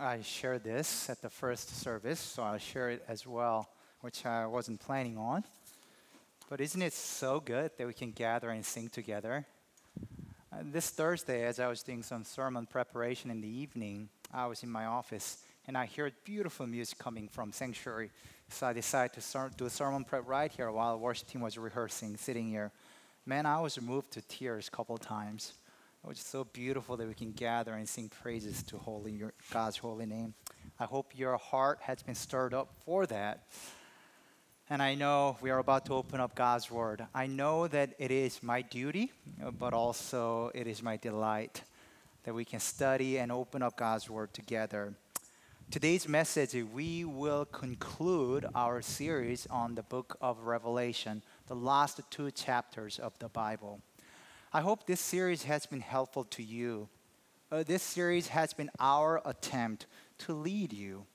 I shared this at the first service, so I'll share it as well, which I wasn't planning on. But isn't it so good that we can gather and sing together? Uh, this Thursday, as I was doing some sermon preparation in the evening, I was in my office and I heard beautiful music coming from Sanctuary. So I decided to start, do a sermon prep right here while the worship team was rehearsing, sitting here. Man, I was moved to tears a couple of times. It was so beautiful that we can gather and sing praises to holy, your, God's holy name. I hope your heart has been stirred up for that. And I know we are about to open up God's Word. I know that it is my duty, but also it is my delight that we can study and open up God's Word together. Today's message, we will conclude our series on the book of Revelation, the last two chapters of the Bible. I hope this series has been helpful to you. Uh, this series has been our attempt to lead you.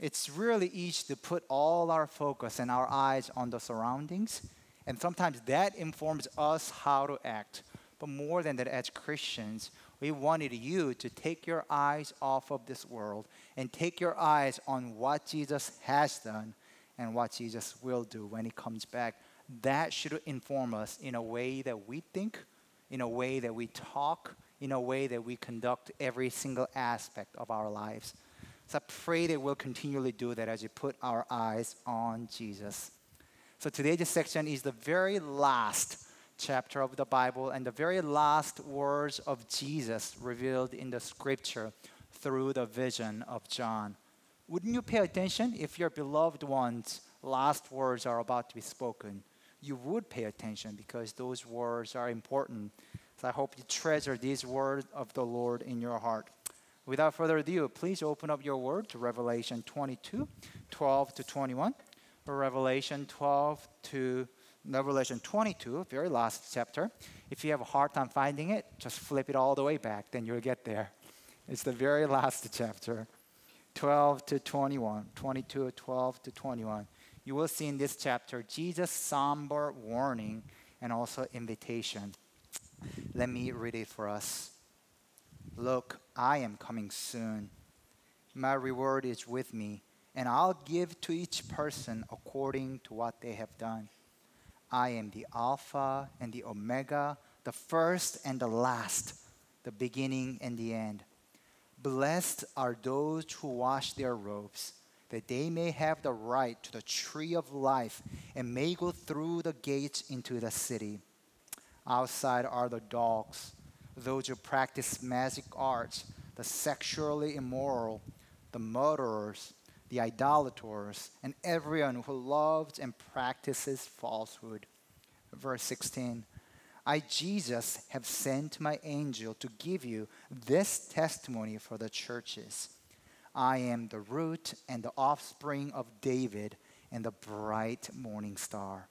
It's really easy to put all our focus and our eyes on the surroundings, and sometimes that informs us how to act. But more than that, as Christians, we wanted you to take your eyes off of this world and take your eyes on what Jesus has done and what Jesus will do when he comes back that should inform us in a way that we think, in a way that we talk, in a way that we conduct every single aspect of our lives. So I pray that we'll continually do that as we put our eyes on Jesus. So today's section is the very last chapter of the Bible and the very last words of Jesus revealed in the scripture through the vision of John. Wouldn't you pay attention if your beloved ones' last words are about to be spoken? You would pay attention because those words are important. So I hope you treasure these words of the Lord in your heart. Without further ado, please open up your word to Revelation 22, 12 to 21. Revelation 12 to Revelation 22, very last chapter. If you have a hard time finding it, just flip it all the way back, then you'll get there. It's the very last chapter, 12 to 21, 22, 12 to 21 you will see in this chapter Jesus' somber warning and also invitation. Let me read it for us. Look, I am coming soon. My reward is with me, and I'll give to each person according to what they have done. I am the Alpha and the Omega, the first and the last, the beginning and the end. Blessed are those who wash their robes that they may have the right to the tree of life and may go through the gates into the city. Outside are the dogs, those who practice magic arts, the sexually immoral, the murderers, the idolaters, and everyone who loves and practices falsehood. Verse 16 I, Jesus, have sent my angel to give you this testimony for the churches. I am the root and the offspring of David and the bright morning star.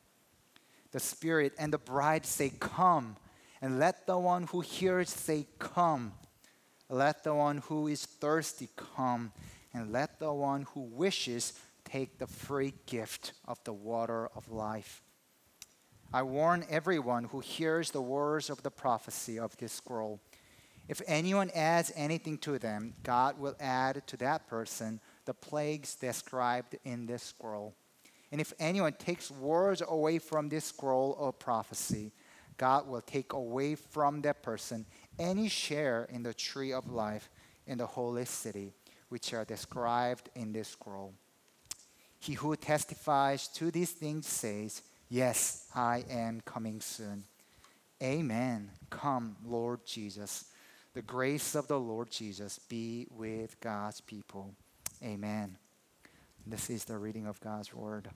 The Spirit and the bride say, Come. And let the one who hears say, Come. Let the one who is thirsty come. And let the one who wishes take the free gift of the water of life. I warn everyone who hears the words of the prophecy of this scroll. If anyone adds anything to them, God will add to that person the plagues described in this scroll. And if anyone takes words away from this scroll of prophecy, God will take away from that person any share in the tree of life in the holy city, which are described in this scroll. He who testifies to these things says, Yes, I am coming soon. Amen. Come, Lord Jesus. The grace of the Lord Jesus be with God's people. Amen. This is the reading of God's word.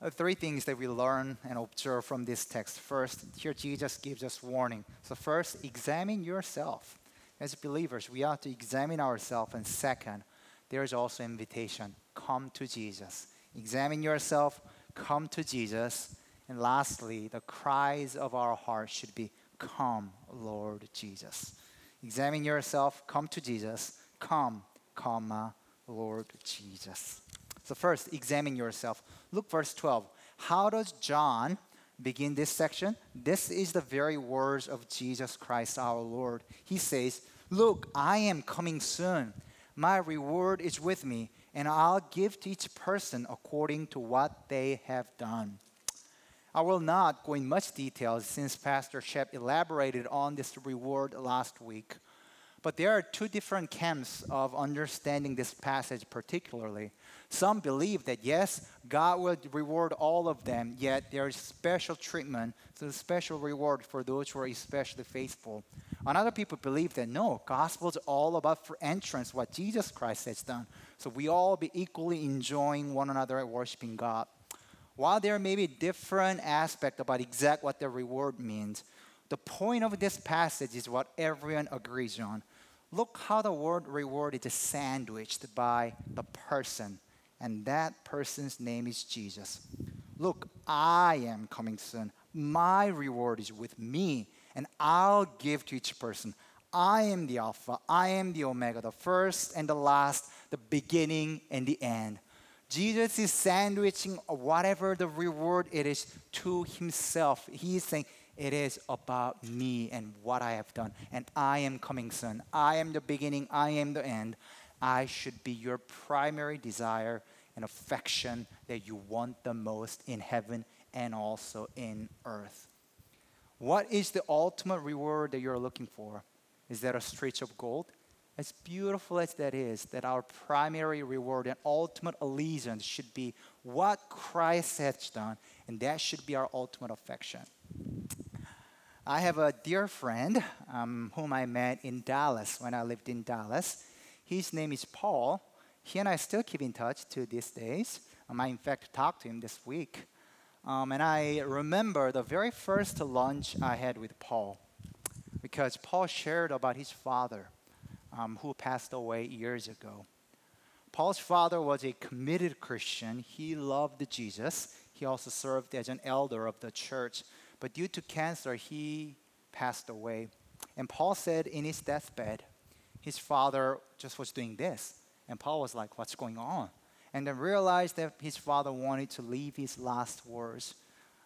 Uh, three things that we learn and observe from this text. First, here Jesus gives us warning. So, first, examine yourself. As believers, we ought to examine ourselves. And second, there is also invitation come to Jesus. Examine yourself, come to Jesus. And lastly, the cries of our heart should be Come, Lord Jesus. Examine yourself, come to Jesus. Come, comma, Lord Jesus. So, first, examine yourself. Look, verse 12. How does John begin this section? This is the very words of Jesus Christ our Lord. He says, Look, I am coming soon. My reward is with me, and I'll give to each person according to what they have done. I will not go in much detail since Pastor Shep elaborated on this reward last week. But there are two different camps of understanding this passage, particularly. Some believe that yes, God will reward all of them, yet there is special treatment, so special reward for those who are especially faithful. Another people believe that no, gospel is all about for entrance, what Jesus Christ has done. So we all be equally enjoying one another and worshiping God. While there may be different aspect about exact what the reward means, the point of this passage is what everyone agrees on. Look how the word reward is sandwiched by the person and that person's name is Jesus. Look, I am coming soon. My reward is with me, and I'll give to each person. I am the Alpha, I am the Omega, the first and the last, the beginning and the end. Jesus is sandwiching whatever the reward it is to himself. He is saying, It is about me and what I have done, and I am coming soon. I am the beginning, I am the end. I should be your primary desire and affection that you want the most in heaven and also in earth. What is the ultimate reward that you're looking for? Is that a stretch of gold? As beautiful as that is, that our primary reward and ultimate allegiance should be what Christ has done, and that should be our ultimate affection. I have a dear friend um, whom I met in Dallas when I lived in Dallas. His name is Paul. He and I still keep in touch to these days. Um, I, in fact, talked to him this week. Um, and I remember the very first lunch I had with Paul because Paul shared about his father um, who passed away years ago. Paul's father was a committed Christian. He loved Jesus. He also served as an elder of the church. But due to cancer, he passed away. And Paul said in his deathbed, his father just was doing this. And Paul was like, What's going on? And then realized that his father wanted to leave his last words.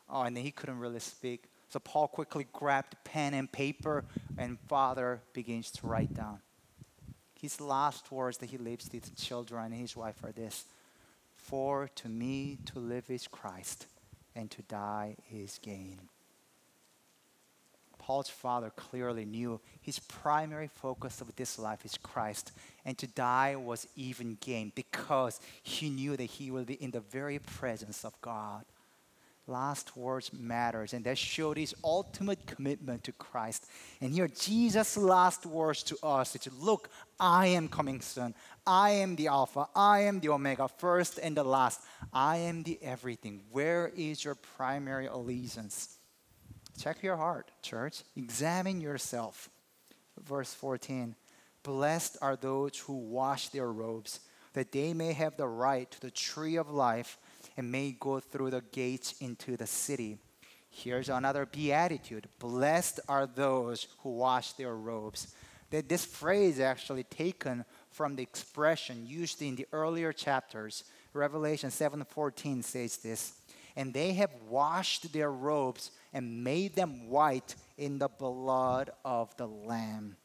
Oh, and then he couldn't really speak. So Paul quickly grabbed pen and paper, and father begins to write down. His last words that he leaves to his children and his wife are this For to me to live is Christ, and to die is gain. Paul's father clearly knew his primary focus of this life is Christ, and to die was even gain because he knew that he will be in the very presence of God. Last words matters, and that showed his ultimate commitment to Christ. And here, Jesus' last words to us is Look, I am coming soon. I am the Alpha, I am the Omega, first and the last. I am the everything. Where is your primary allegiance? Check your heart, church. Examine yourself. Verse 14 Blessed are those who wash their robes, that they may have the right to the tree of life and may go through the gates into the city. Here's another beatitude Blessed are those who wash their robes. This phrase actually taken from the expression used in the earlier chapters. Revelation 7:14 says this, and they have washed their robes and made them white in the blood of the Lamb.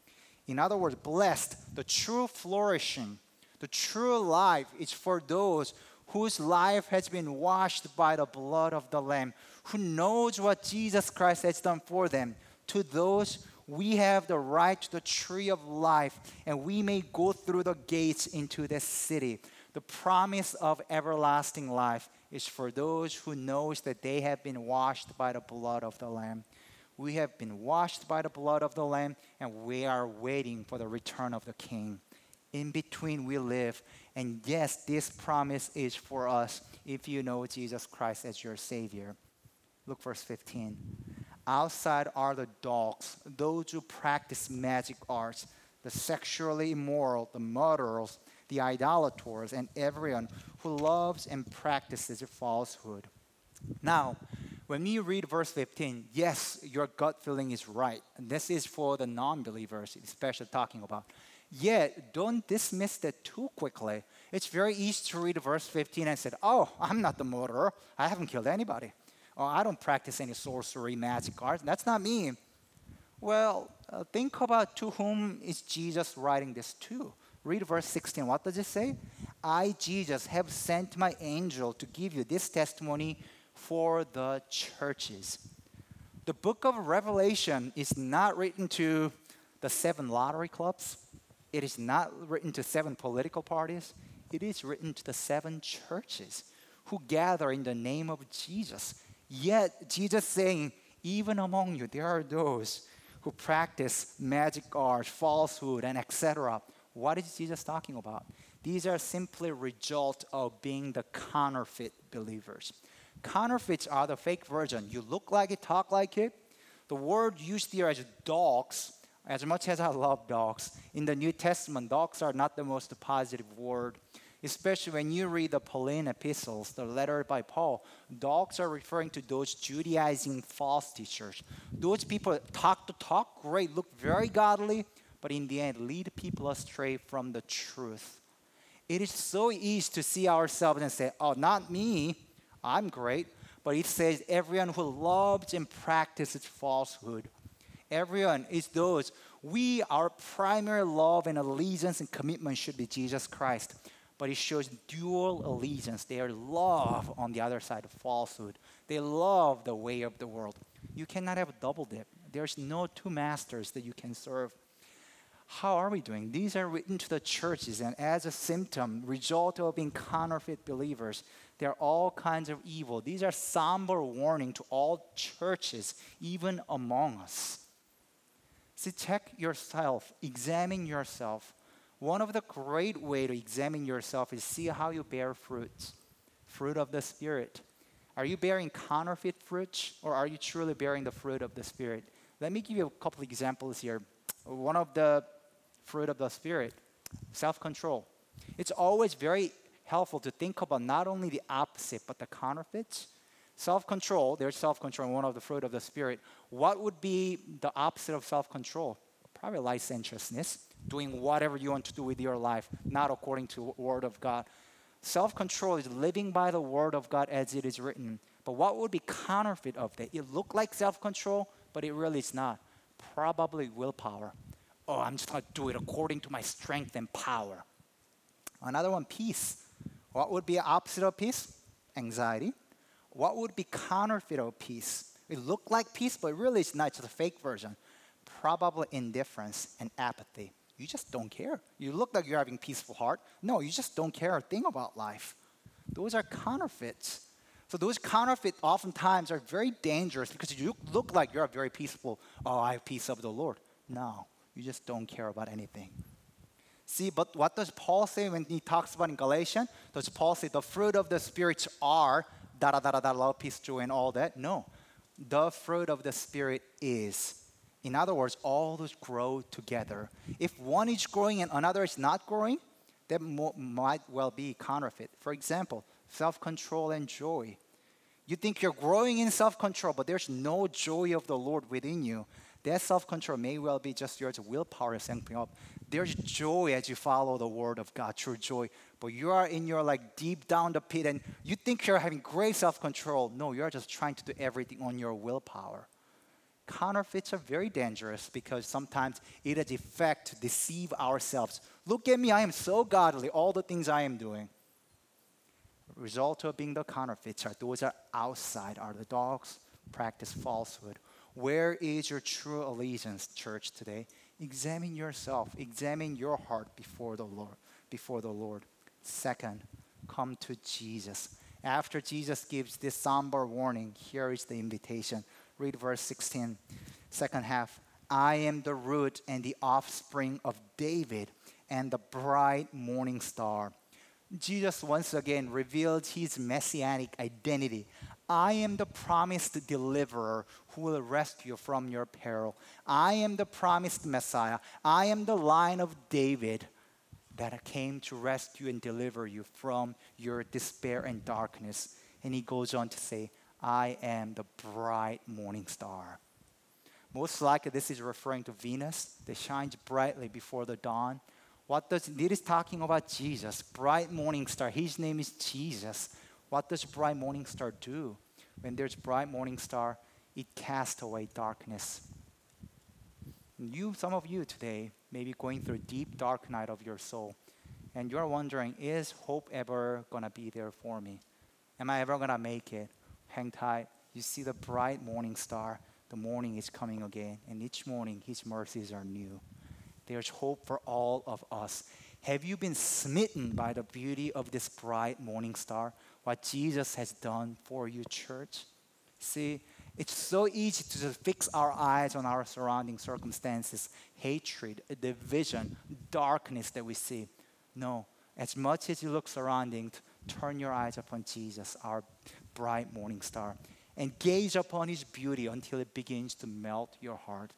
In other words, blessed, the true flourishing, the true life is for those whose life has been washed by the blood of the Lamb, who knows what Jesus Christ has done for them. To those, we have the right to the tree of life, and we may go through the gates into the city. The promise of everlasting life is for those who knows that they have been washed by the blood of the lamb. We have been washed by the blood of the lamb and we are waiting for the return of the king. In between we live and yes, this promise is for us if you know Jesus Christ as your savior. Look verse 15. Outside are the dogs, those who practice magic arts, the sexually immoral, the murderers, the idolators, and everyone who loves and practices falsehood. Now, when you read verse 15, yes, your gut feeling is right. This is for the non believers, especially talking about. Yet, don't dismiss that too quickly. It's very easy to read verse 15 and say, Oh, I'm not the murderer. I haven't killed anybody. Or I don't practice any sorcery, magic arts. That's not me. Well, uh, think about to whom is Jesus writing this to? Read verse 16. What does it say? I, Jesus, have sent my angel to give you this testimony for the churches. The book of Revelation is not written to the seven lottery clubs, it is not written to seven political parties, it is written to the seven churches who gather in the name of Jesus. Yet, Jesus saying, even among you, there are those who practice magic arts, falsehood, and etc. What is Jesus talking about? These are simply result of being the counterfeit believers. Counterfeits are the fake version. You look like it, talk like it. The word used here as dogs, as much as I love dogs, in the New Testament, dogs are not the most positive word especially when you read the Pauline epistles, the letter by Paul, dogs are referring to those Judaizing false teachers. Those people talk to talk, great, look very godly, but in the end lead people astray from the truth. It is so easy to see ourselves and say, oh, not me, I'm great. But it says, everyone who loves and practices falsehood. Everyone is those. We, our primary love and allegiance and commitment should be Jesus Christ but it shows dual allegiance. They are love on the other side of falsehood. They love the way of the world. You cannot have a double dip. There's no two masters that you can serve. How are we doing? These are written to the churches, and as a symptom, result of being counterfeit believers, there are all kinds of evil. These are somber warning to all churches, even among us. See, check yourself, examine yourself one of the great way to examine yourself is see how you bear fruits, fruit of the Spirit. Are you bearing counterfeit fruit or are you truly bearing the fruit of the Spirit? Let me give you a couple examples here. One of the fruit of the Spirit, self control. It's always very helpful to think about not only the opposite, but the counterfeits. Self control, there's self control, one of the fruit of the Spirit. What would be the opposite of self control? Probably licentiousness doing whatever you want to do with your life, not according to the word of God. Self-control is living by the word of God as it is written. But what would be counterfeit of that? It looked like self-control, but it really is not. Probably willpower. Oh, I'm just going to do it according to my strength and power. Another one, peace. What would be opposite of peace? Anxiety. What would be counterfeit of peace? It look like peace, but really it's not. It's a fake version. Probably indifference and apathy. You just don't care. You look like you're having peaceful heart. No, you just don't care a thing about life. Those are counterfeits. So those counterfeits oftentimes are very dangerous because you look like you're a very peaceful. Oh, I have peace of the Lord. No, you just don't care about anything. See, but what does Paul say when he talks about in Galatians? Does Paul say the fruit of the spirits are da da da da love, peace, joy, and all that? No. The fruit of the spirit is in other words, all those grow together. If one is growing and another is not growing, that mo- might well be counterfeit. For example, self control and joy. You think you're growing in self control, but there's no joy of the Lord within you. That self control may well be just your willpower syncing up. There's joy as you follow the word of God, true joy. But you are in your like deep down the pit and you think you're having great self control. No, you're just trying to do everything on your willpower counterfeits are very dangerous because sometimes it has effect to deceive ourselves. Look at me, I am so godly, all the things I am doing. Result of being the counterfeits are those are outside, are the dogs practice falsehood. Where is your true allegiance, church, today? Examine yourself, examine your heart before the Lord, before the Lord. Second, come to Jesus. After Jesus gives this somber warning, here is the invitation Read verse 16, second half. I am the root and the offspring of David and the bright morning star. Jesus once again revealed his messianic identity. I am the promised deliverer who will rescue you from your peril. I am the promised Messiah. I am the line of David that came to rescue and deliver you from your despair and darkness. And he goes on to say, I am the bright morning star. Most likely, this is referring to Venus that shines brightly before the dawn. What does it is talking about Jesus, bright morning star. His name is Jesus. What does bright morning star do? When there's bright morning star, it casts away darkness. You, some of you today, may be going through a deep, dark night of your soul, and you're wondering, is hope ever gonna be there for me? Am I ever gonna make it? Hang tight. You see the bright morning star. The morning is coming again, and each morning His mercies are new. There's hope for all of us. Have you been smitten by the beauty of this bright morning star? What Jesus has done for you, church? See, it's so easy to just fix our eyes on our surrounding circumstances, hatred, division, darkness that we see. No, as much as you look surrounding, turn your eyes upon Jesus, our bright morning star, and gaze upon his beauty until it begins to melt your heart.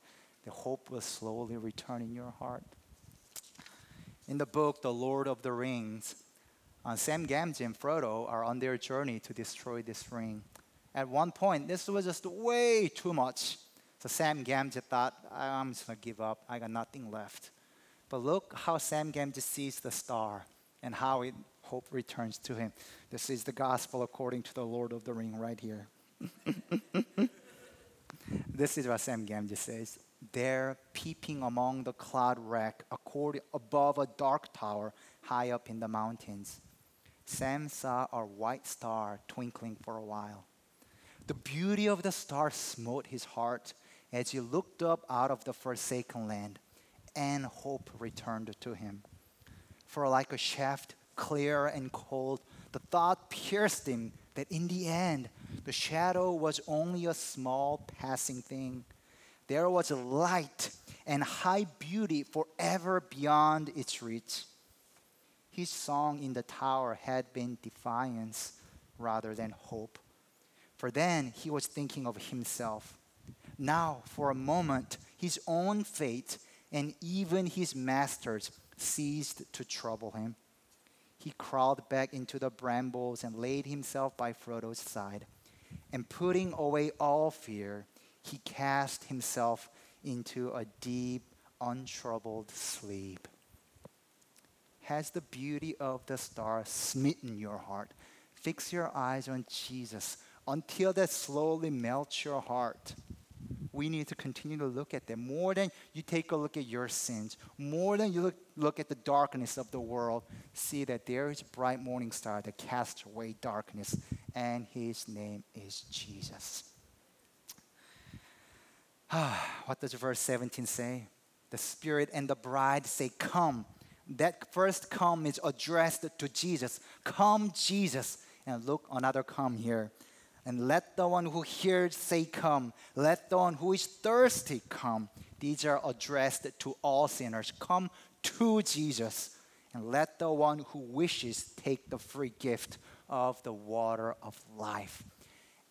The hope will slowly return in your heart. In the book, The Lord of the Rings, uh, Sam Gamgee and Frodo are on their journey to destroy this ring. At one point, this was just way too much. So Sam Gamgee thought, I'm just gonna give up. I got nothing left. But look how Sam Gamgee sees the star and how it, hope returns to him. This is the gospel according to the Lord of the Ring right here. this is what Sam Gamgee says. There, peeping among the cloud rack, wreck, above a dark tower high up in the mountains, Sam saw a white star twinkling for a while. The beauty of the star smote his heart as he looked up out of the forsaken land, and hope returned to him. For like a shaft, clear and cold, the thought pierced him that in the end, the shadow was only a small passing thing. There was a light and high beauty forever beyond its reach. His song in the tower had been defiance rather than hope. For then he was thinking of himself. Now, for a moment, his own fate and even his master's ceased to trouble him. He crawled back into the brambles and laid himself by Frodo's side. And putting away all fear, he cast himself into a deep, untroubled sleep. Has the beauty of the star smitten your heart? Fix your eyes on Jesus until that slowly melts your heart. We need to continue to look at them more than you take a look at your sins, more than you look, look at the darkness of the world. See that there is a bright morning star that casts away darkness, and his name is Jesus. what does verse 17 say? The Spirit and the bride say, Come. That first come is addressed to Jesus. Come, Jesus. And look, another come here. And let the one who hears say, Come. Let the one who is thirsty come. These are addressed to all sinners. Come to Jesus. And let the one who wishes take the free gift of the water of life.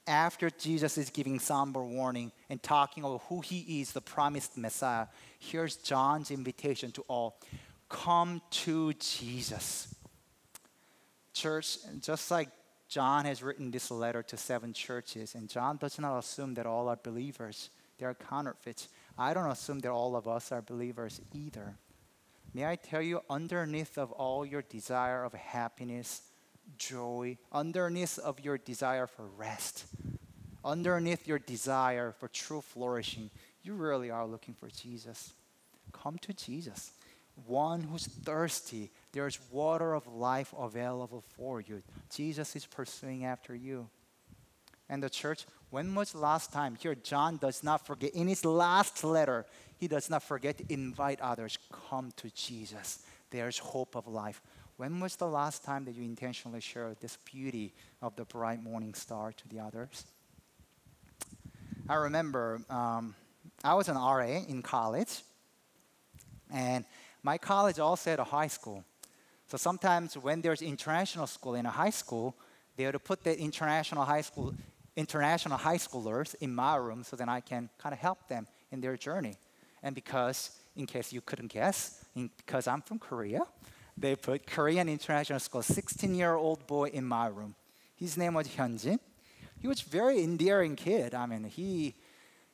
After Jesus is giving somber warning and talking about who he is, the promised Messiah, here's John's invitation to all come to Jesus. Church, just like John has written this letter to seven churches, and John does not assume that all are believers. They are counterfeits. I don't assume that all of us are believers either. May I tell you, underneath of all your desire of happiness, joy, underneath of your desire for rest, underneath your desire for true flourishing, you really are looking for Jesus. Come to Jesus one who's thirsty. There's water of life available for you. Jesus is pursuing after you. And the church, when was the last time? Here, John does not forget, in his last letter, he does not forget to invite others, come to Jesus. There's hope of life. When was the last time that you intentionally shared this beauty of the bright morning star to the others? I remember um, I was an RA in college, and my college also had a high school. So sometimes when there's international school in a high school, they would put the international high school international high schoolers in my room so then I can kind of help them in their journey. And because, in case you couldn't guess, in, because I'm from Korea, they put Korean International School 16-year-old boy in my room. His name was Hyunjin. He was very endearing kid. I mean, he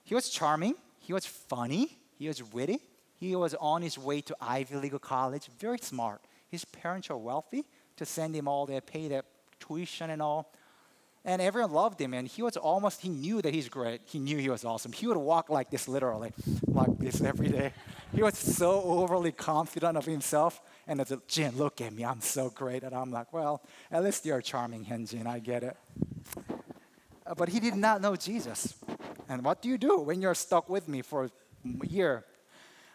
he was charming. He was funny. He was witty. He was on his way to Ivy League college, very smart. His parents are wealthy to send him all their pay their tuition and all. And everyone loved him, and he was almost, he knew that he's great. He knew he was awesome. He would walk like this, literally, like this every day. He was so overly confident of himself. And it's like, Jin, look at me, I'm so great. And I'm like, well, at least you're charming, Hyunjin, I get it. Uh, but he did not know Jesus. And what do you do when you're stuck with me for a year?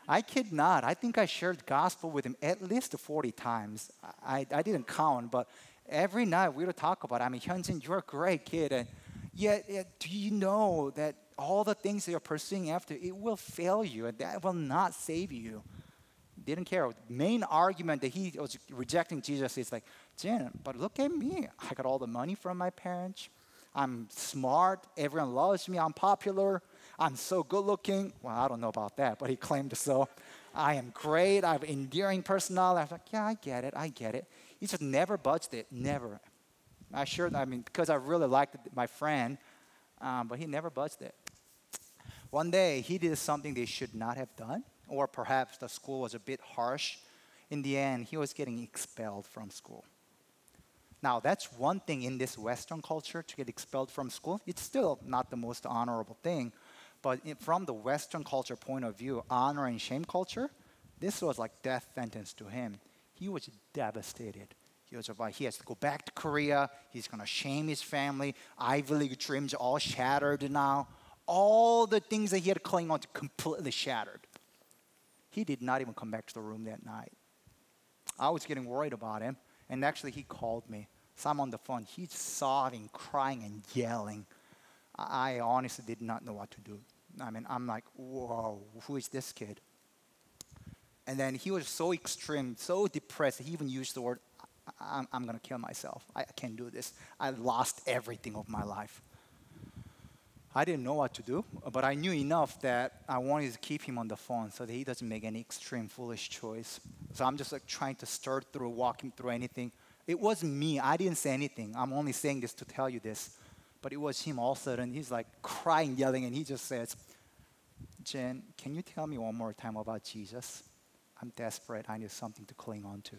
I kid not. I think I shared gospel with him at least 40 times. I, I didn't count, but every night we would talk about, I mean, Hyunjin, you're a great kid. And yet, yet, do you know that all the things that you're pursuing after, it will fail you and that will not save you. Didn't care. Main argument that he was rejecting Jesus is like, Jin, but look at me. I got all the money from my parents. I'm smart. Everyone loves me. I'm popular. I'm so good looking. Well, I don't know about that, but he claimed so. I am great. I have endearing personality. I was like, yeah, I get it. I get it. He just never budged it. Never. I sure, I mean, because I really liked my friend, um, but he never budged it. One day, he did something they should not have done, or perhaps the school was a bit harsh. In the end, he was getting expelled from school. Now, that's one thing in this Western culture to get expelled from school. It's still not the most honorable thing. But from the Western culture point of view, honor and shame culture, this was like death sentence to him. He was devastated. He was about he has to go back to Korea. He's gonna shame his family. Ivy League dreams all shattered now. All the things that he had clinging on to completely shattered. He did not even come back to the room that night. I was getting worried about him, and actually he called me. So I'm on the phone. He's sobbing, crying, and yelling. I honestly did not know what to do. I mean, I'm like, whoa, who is this kid? And then he was so extreme, so depressed, he even used the word, I'm, I'm going to kill myself. I, can't do this. I lost everything of my life. I didn't know what to do, but I knew enough that I wanted to keep him on the phone so that he doesn't make any extreme foolish choice. So I'm just like trying to stir through, walk him through anything. It wasn't me. I didn't say anything. I'm only saying this to tell you this. But it was him all of a sudden. He's like crying, yelling, and he just says, Jen, can you tell me one more time about Jesus? I'm desperate. I need something to cling on to.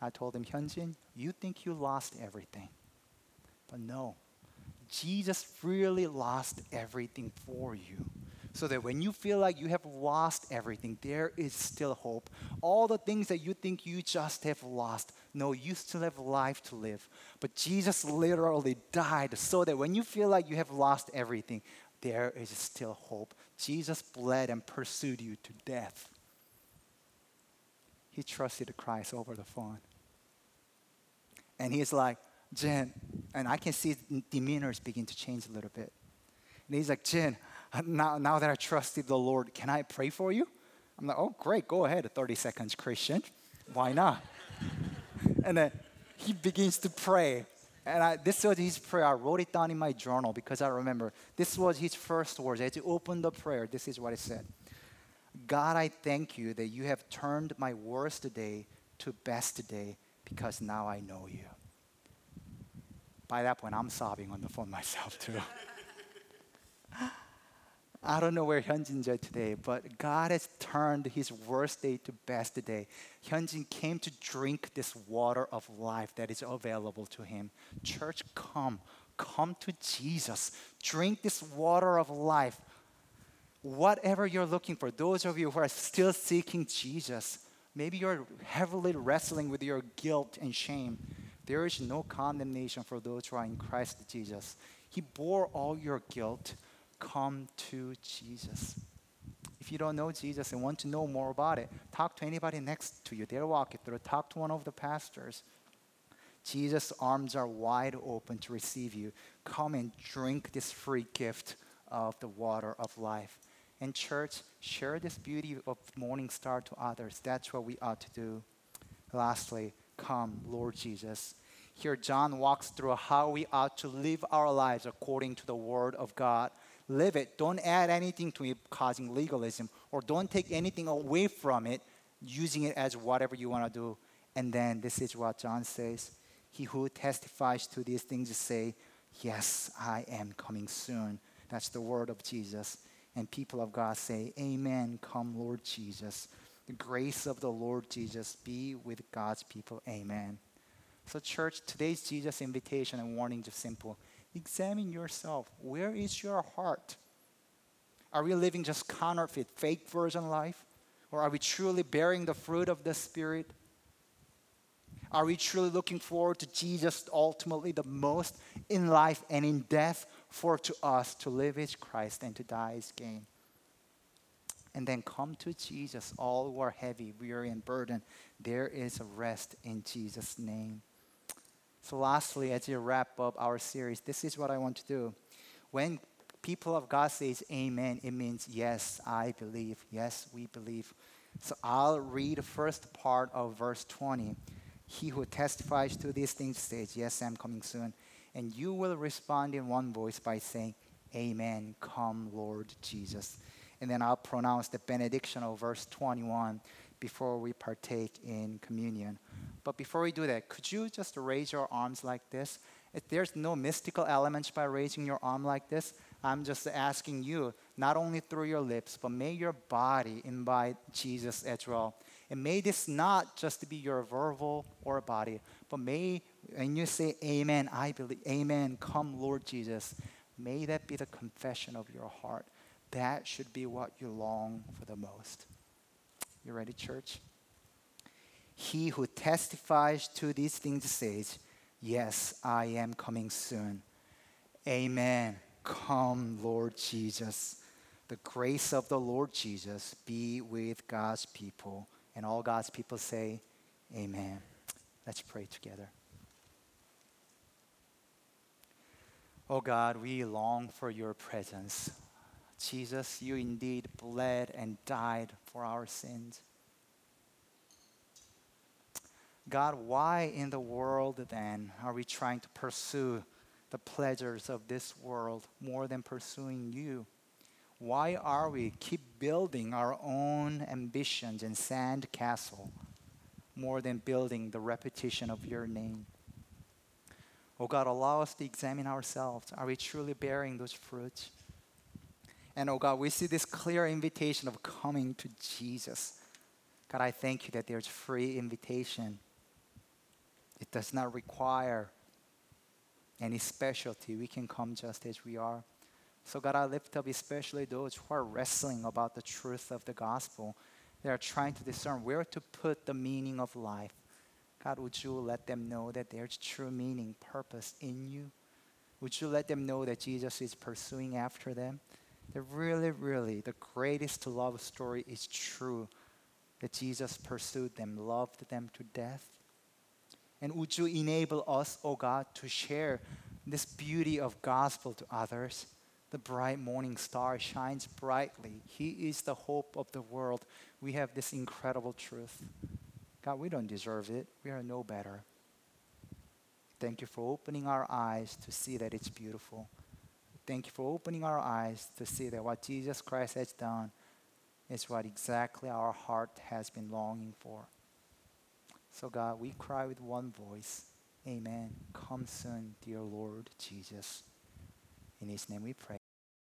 I told him, Hyunjin, you think you lost everything. But no, Jesus really lost everything for you. So that when you feel like you have lost everything, there is still hope. All the things that you think you just have lost, no, you still have life to live. But Jesus literally died so that when you feel like you have lost everything, there is still hope. Jesus bled and pursued you to death. He trusted Christ over the phone. And he's like, Jen, and I can see his demeanor is beginning to change a little bit. And he's like, Jen, now, now that I trusted the Lord, can I pray for you? I'm like, oh, great, go ahead, 30 seconds, Christian. Why not? and then he begins to pray. And I, this was his prayer. I wrote it down in my journal because I remember this was his first words. As he opened the prayer, this is what he said God, I thank you that you have turned my worst day to best day because now I know you. By that point, I'm sobbing on the phone myself too. I don't know where Hyunjin's at today, but God has turned his worst day to best day. Hyunjin came to drink this water of life that is available to him. Church, come. Come to Jesus. Drink this water of life. Whatever you're looking for, those of you who are still seeking Jesus, maybe you're heavily wrestling with your guilt and shame. There is no condemnation for those who are in Christ Jesus. He bore all your guilt come to Jesus. If you don't know Jesus and want to know more about it, talk to anybody next to you. They'll walk you through. Talk to one of the pastors. Jesus' arms are wide open to receive you. Come and drink this free gift of the water of life. And, church, share this beauty of Morning Star to others. That's what we ought to do. Lastly, come, Lord Jesus. Here, John walks through how we ought to live our lives according to the Word of God live it. Don't add anything to it, causing legalism, or don't take anything away from it, using it as whatever you want to do. And then this is what John says He who testifies to these things say, Yes, I am coming soon. That's the word of Jesus. And people of God say, Amen. Come, Lord Jesus. The grace of the Lord Jesus be with God's people. Amen. So, church, today's Jesus invitation and warning is simple. Examine yourself. Where is your heart? Are we living just counterfeit, fake version life? Or are we truly bearing the fruit of the Spirit? Are we truly looking forward to Jesus ultimately the most in life and in death for to us to live is Christ and to die is gain? And then come to Jesus, all who are heavy, weary, and burdened. There is a rest in Jesus' name. So, lastly, as you wrap up our series, this is what I want to do. When people of God says amen, it means yes, I believe. Yes, we believe. So I'll read the first part of verse 20. He who testifies to these things says, Yes, I'm coming soon. And you will respond in one voice by saying, Amen. Come, Lord Jesus. And then I'll pronounce the benediction of verse 21 before we partake in communion. But before we do that, could you just raise your arms like this? If there's no mystical elements by raising your arm like this, I'm just asking you, not only through your lips, but may your body invite Jesus as well. And may this not just be your verbal or body, but may, when you say amen, I believe, amen, come Lord Jesus, may that be the confession of your heart. That should be what you long for the most. You ready, church? He who testifies to these things says, Yes, I am coming soon. Amen. Come, Lord Jesus. The grace of the Lord Jesus be with God's people. And all God's people say, Amen. Let's pray together. Oh God, we long for your presence. Jesus, you indeed bled and died for our sins. God, why in the world then are we trying to pursue the pleasures of this world more than pursuing you? Why are we keep building our own ambitions and sand castle more than building the repetition of your name? Oh God, allow us to examine ourselves. Are we truly bearing those fruits? And oh God, we see this clear invitation of coming to Jesus. God, I thank you that there's free invitation. It does not require any specialty. We can come just as we are. So, God, I lift up especially those who are wrestling about the truth of the gospel. They are trying to discern where to put the meaning of life. God, would you let them know that there's true meaning, purpose in you? Would you let them know that Jesus is pursuing after them? That really, really, the greatest love story is true. That Jesus pursued them, loved them to death. And would you enable us, O oh God, to share this beauty of gospel to others? The bright morning star shines brightly. He is the hope of the world. We have this incredible truth. God, we don't deserve it. We are no better. Thank you for opening our eyes to see that it's beautiful. Thank you for opening our eyes to see that what Jesus Christ has done is what exactly our heart has been longing for. So, God, we cry with one voice Amen. Come soon, dear Lord Jesus. In His name we pray.